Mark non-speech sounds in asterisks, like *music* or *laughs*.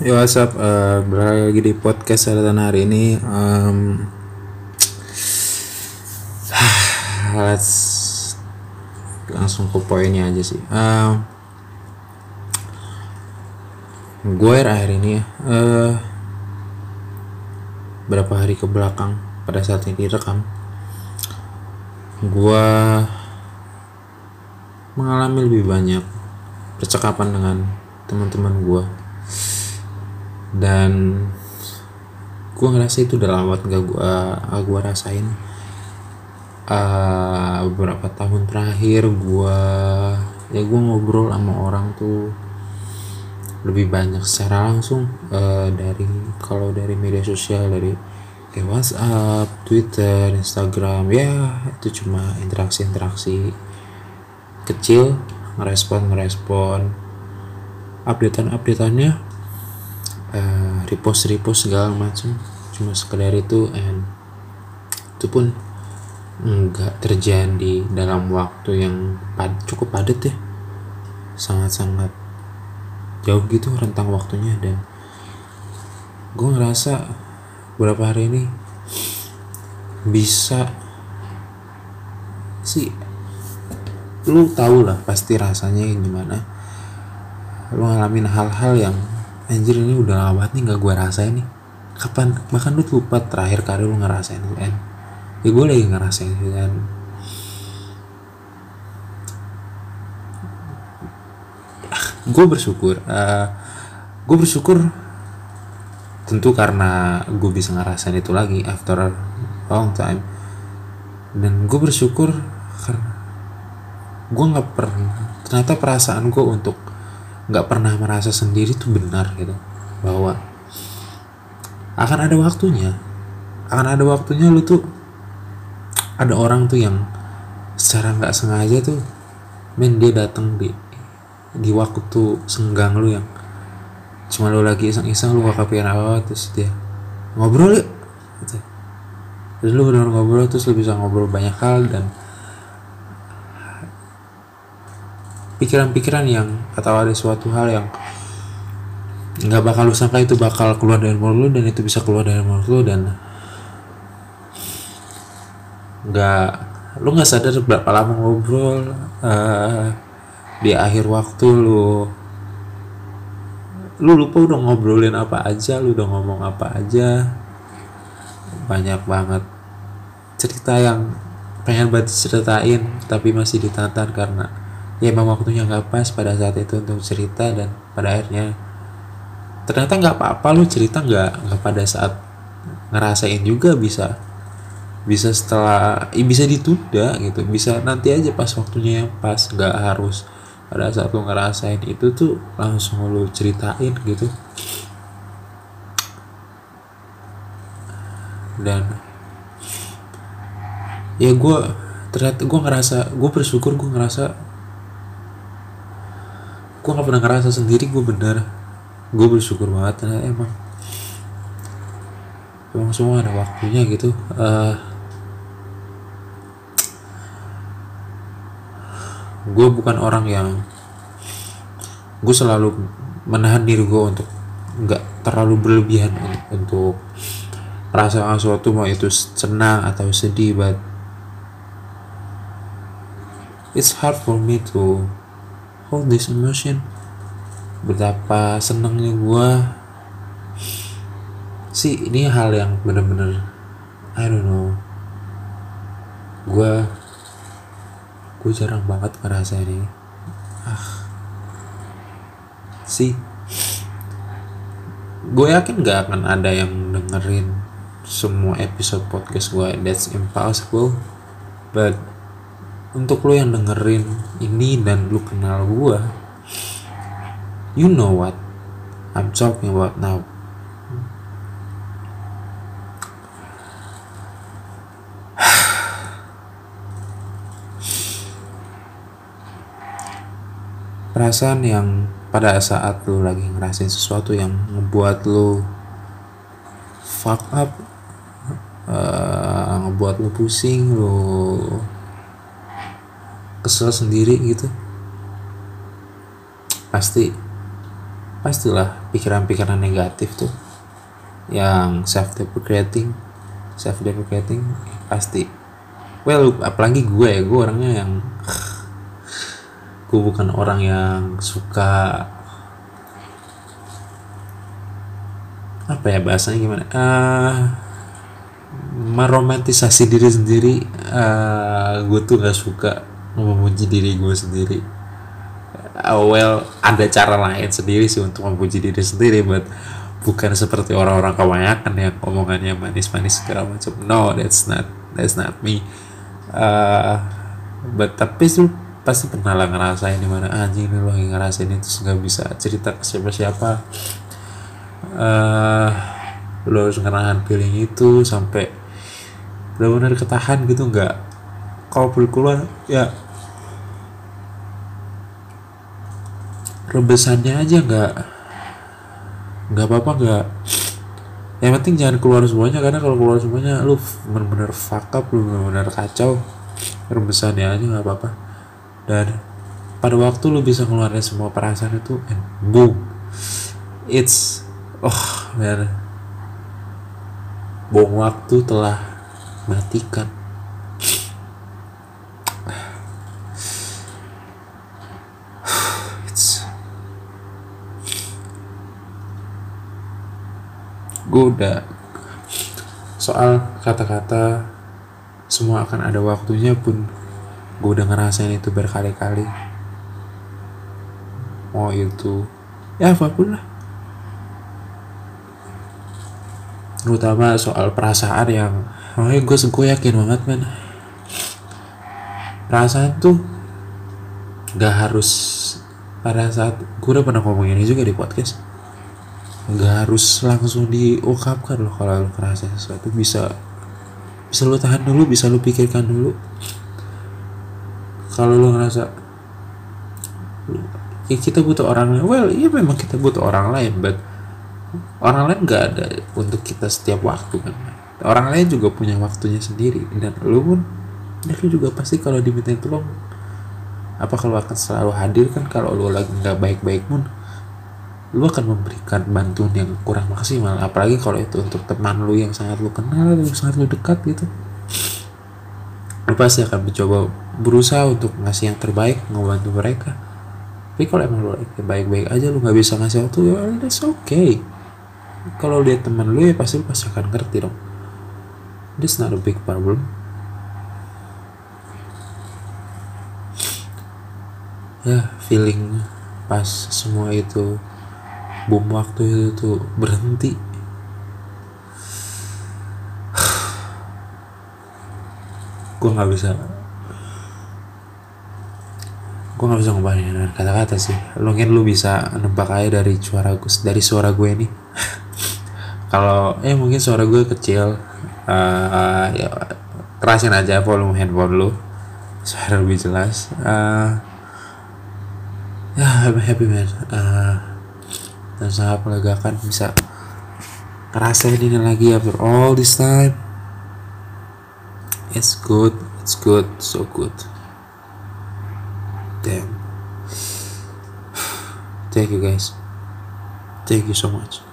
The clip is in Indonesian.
Yo what's up, uh, balik lagi di podcast Saratan hari ini. Um, *sighs* Let's langsung ke poinnya aja sih. Um, Gue akhir ini ya uh, Berapa hari ke belakang pada saat ini direkam Gue mengalami lebih banyak percakapan dengan teman-teman gue dan gue ngerasa itu udah lama gak gue gue rasain. Uh, beberapa tahun terakhir gue ya gue ngobrol sama orang tuh lebih banyak secara langsung uh, dari kalau dari media sosial dari kayak WhatsApp, Twitter, Instagram ya itu cuma interaksi-interaksi kecil ngerespon ngerespon updatean updateannya uh, repost repost segala macam. Cuma sekedar itu and itu pun nggak terjadi dalam waktu yang pad cukup padat ya. Sangat-sangat jauh gitu rentang waktunya dan gue ngerasa beberapa hari ini bisa sih lu tau lah pasti rasanya gimana. Lu ngalamin hal-hal yang anjir ini udah lama nih gak gue rasain nih. Kapan? Bahkan lu lupa terakhir kali lu ngerasain UN. Ya gue lagi ngerasain UN. Ah, gue bersyukur uh, eh, gue bersyukur tentu karena gue bisa ngerasain itu lagi after a long time. Dan gue bersyukur karena gue nggak pernah ternyata perasaan gue untuk nggak pernah merasa sendiri tuh benar gitu bahwa akan ada waktunya akan ada waktunya lu tuh ada orang tuh yang secara nggak sengaja tuh men dia datang di di waktu senggang lu yang cuma lu lagi iseng-iseng lu gak kepikiran apa terus dia ngobrol yuk gitu. terus lu benar ngobrol terus lu bisa ngobrol banyak hal dan pikiran-pikiran yang atau ada suatu hal yang nggak bakal lu sangka itu bakal keluar dari mulut lu dan itu bisa keluar dari mulut lu dan nggak lu nggak sadar berapa lama ngobrol uh, di akhir waktu lu lu lupa udah ngobrolin apa aja lu udah ngomong apa aja. Banyak banget cerita yang pengen banget ceritain tapi masih ditantan karena ya emang waktunya nggak pas pada saat itu untuk cerita dan pada akhirnya ternyata nggak apa-apa lu cerita nggak nggak pada saat ngerasain juga bisa bisa setelah ya bisa ditunda gitu. Bisa nanti aja pas waktunya yang pas nggak harus pada saat lu ngerasain itu tuh langsung lu ceritain gitu. Dan ya gue ternyata gue ngerasa gue bersyukur gue ngerasa gue gak pernah ngerasa sendiri gue bener. Gue bersyukur banget karena emang. Emang semua ada waktunya gitu. Uh, gue bukan orang yang gue selalu menahan diri gue untuk nggak terlalu berlebihan untuk rasa sesuatu mau itu senang atau sedih but it's hard for me to hold this emotion betapa senangnya gue sih ini hal yang bener-bener I don't know. Gue gue jarang banget ngerasa ini. Ah. Sih. Gue yakin gak akan ada yang dengerin semua episode podcast gue that's impossible. But untuk lo yang dengerin ini dan lu kenal gua you know what I'm talking about now. *sighs* Perasaan yang pada saat lu lagi ngerasain sesuatu yang ngebuat lu fuck up uh, ngebuat lu pusing lu kesel sendiri gitu. Pasti pastilah pikiran-pikiran negatif tuh yang self deprecating self deprecating pasti. Well apalagi gue ya gue orangnya yang *sighs* gue bukan orang yang suka apa ya bahasanya gimana? Uh, meromantisasi diri sendiri. Uh, gue tuh gak suka memuji diri gue sendiri. Uh, well ada cara lain sendiri sih untuk memuji diri sendiri but bukan seperti orang-orang kebanyakan yang omongannya manis-manis segala macam. No that's not that's not me. Uh, but tapi tuh pasti pernah lah ngerasain di mana anjing ini lo ngerasain itu nggak bisa cerita ke siapa-siapa. Uh, lo harus ngerahan feeling itu sampai benar-benar ketahan gitu nggak. Kalau perlu ya rebesannya aja nggak nggak apa-apa nggak. Yang penting jangan keluar semuanya karena kalau keluar semuanya lu bener-bener fuck up lu bener-bener kacau. Rebesannya aja nggak apa-apa. Dan pada waktu lu bisa ngeluarin semua perasaan itu and boom. It's oh man. Bom waktu telah matikan gue udah. Soal kata-kata semua akan ada waktunya pun gue udah ngerasain itu berkali-kali. Mau itu. Ya apa pun lah. Terutama soal perasaan yang makanya gue gue yakin banget men. Perasaan tuh gak harus pada saat gue udah pernah ngomong ini juga di podcast nggak harus langsung diungkapkan loh kalau lo kerasa sesuatu. Bisa bisa lo tahan dulu bisa lo pikirkan dulu. Kalau lo ngerasa ya kita butuh orang lain. Well iya memang kita butuh orang lain but orang lain nggak ada untuk kita setiap waktu kan. Orang lain juga punya waktunya sendiri dan lo pun dan lo juga pasti kalau diminta tolong apa kalau akan selalu hadir kan? Kalau lo lagi nggak baik-baik pun lu akan memberikan bantuan yang kurang maksimal apalagi kalau itu untuk teman lu yang sangat lu kenal yang sangat lu dekat gitu. Lu pasti akan mencoba berusaha untuk ngasih yang terbaik ngebantu mereka. Tapi kalau emang lu baik-baik aja lu nggak bisa ngasih waktu ya that's okay. Kalau dia teman lu ya pasti lu pasti akan ngerti dong. This not a big problem. Ya feeling pas semua itu bom waktu itu tuh berhenti. *sighs* Gue nggak bisa gue nggak bisa ngebayangin dengan kata-kata sih. Mungkin lu bisa nebak aja dari suara gue dari suara gue ini. *laughs* Kalau eh mungkin suara gue kecil uh, ya kerasin aja volume handphone lu. Suara lebih jelas. Uh, ya I'm happy man. Uh, dan sangat melegakan bisa ngerasain ini lagi after all this time. It's good it's good so good. Damn. *sighs* Thank you guys. Thank you so much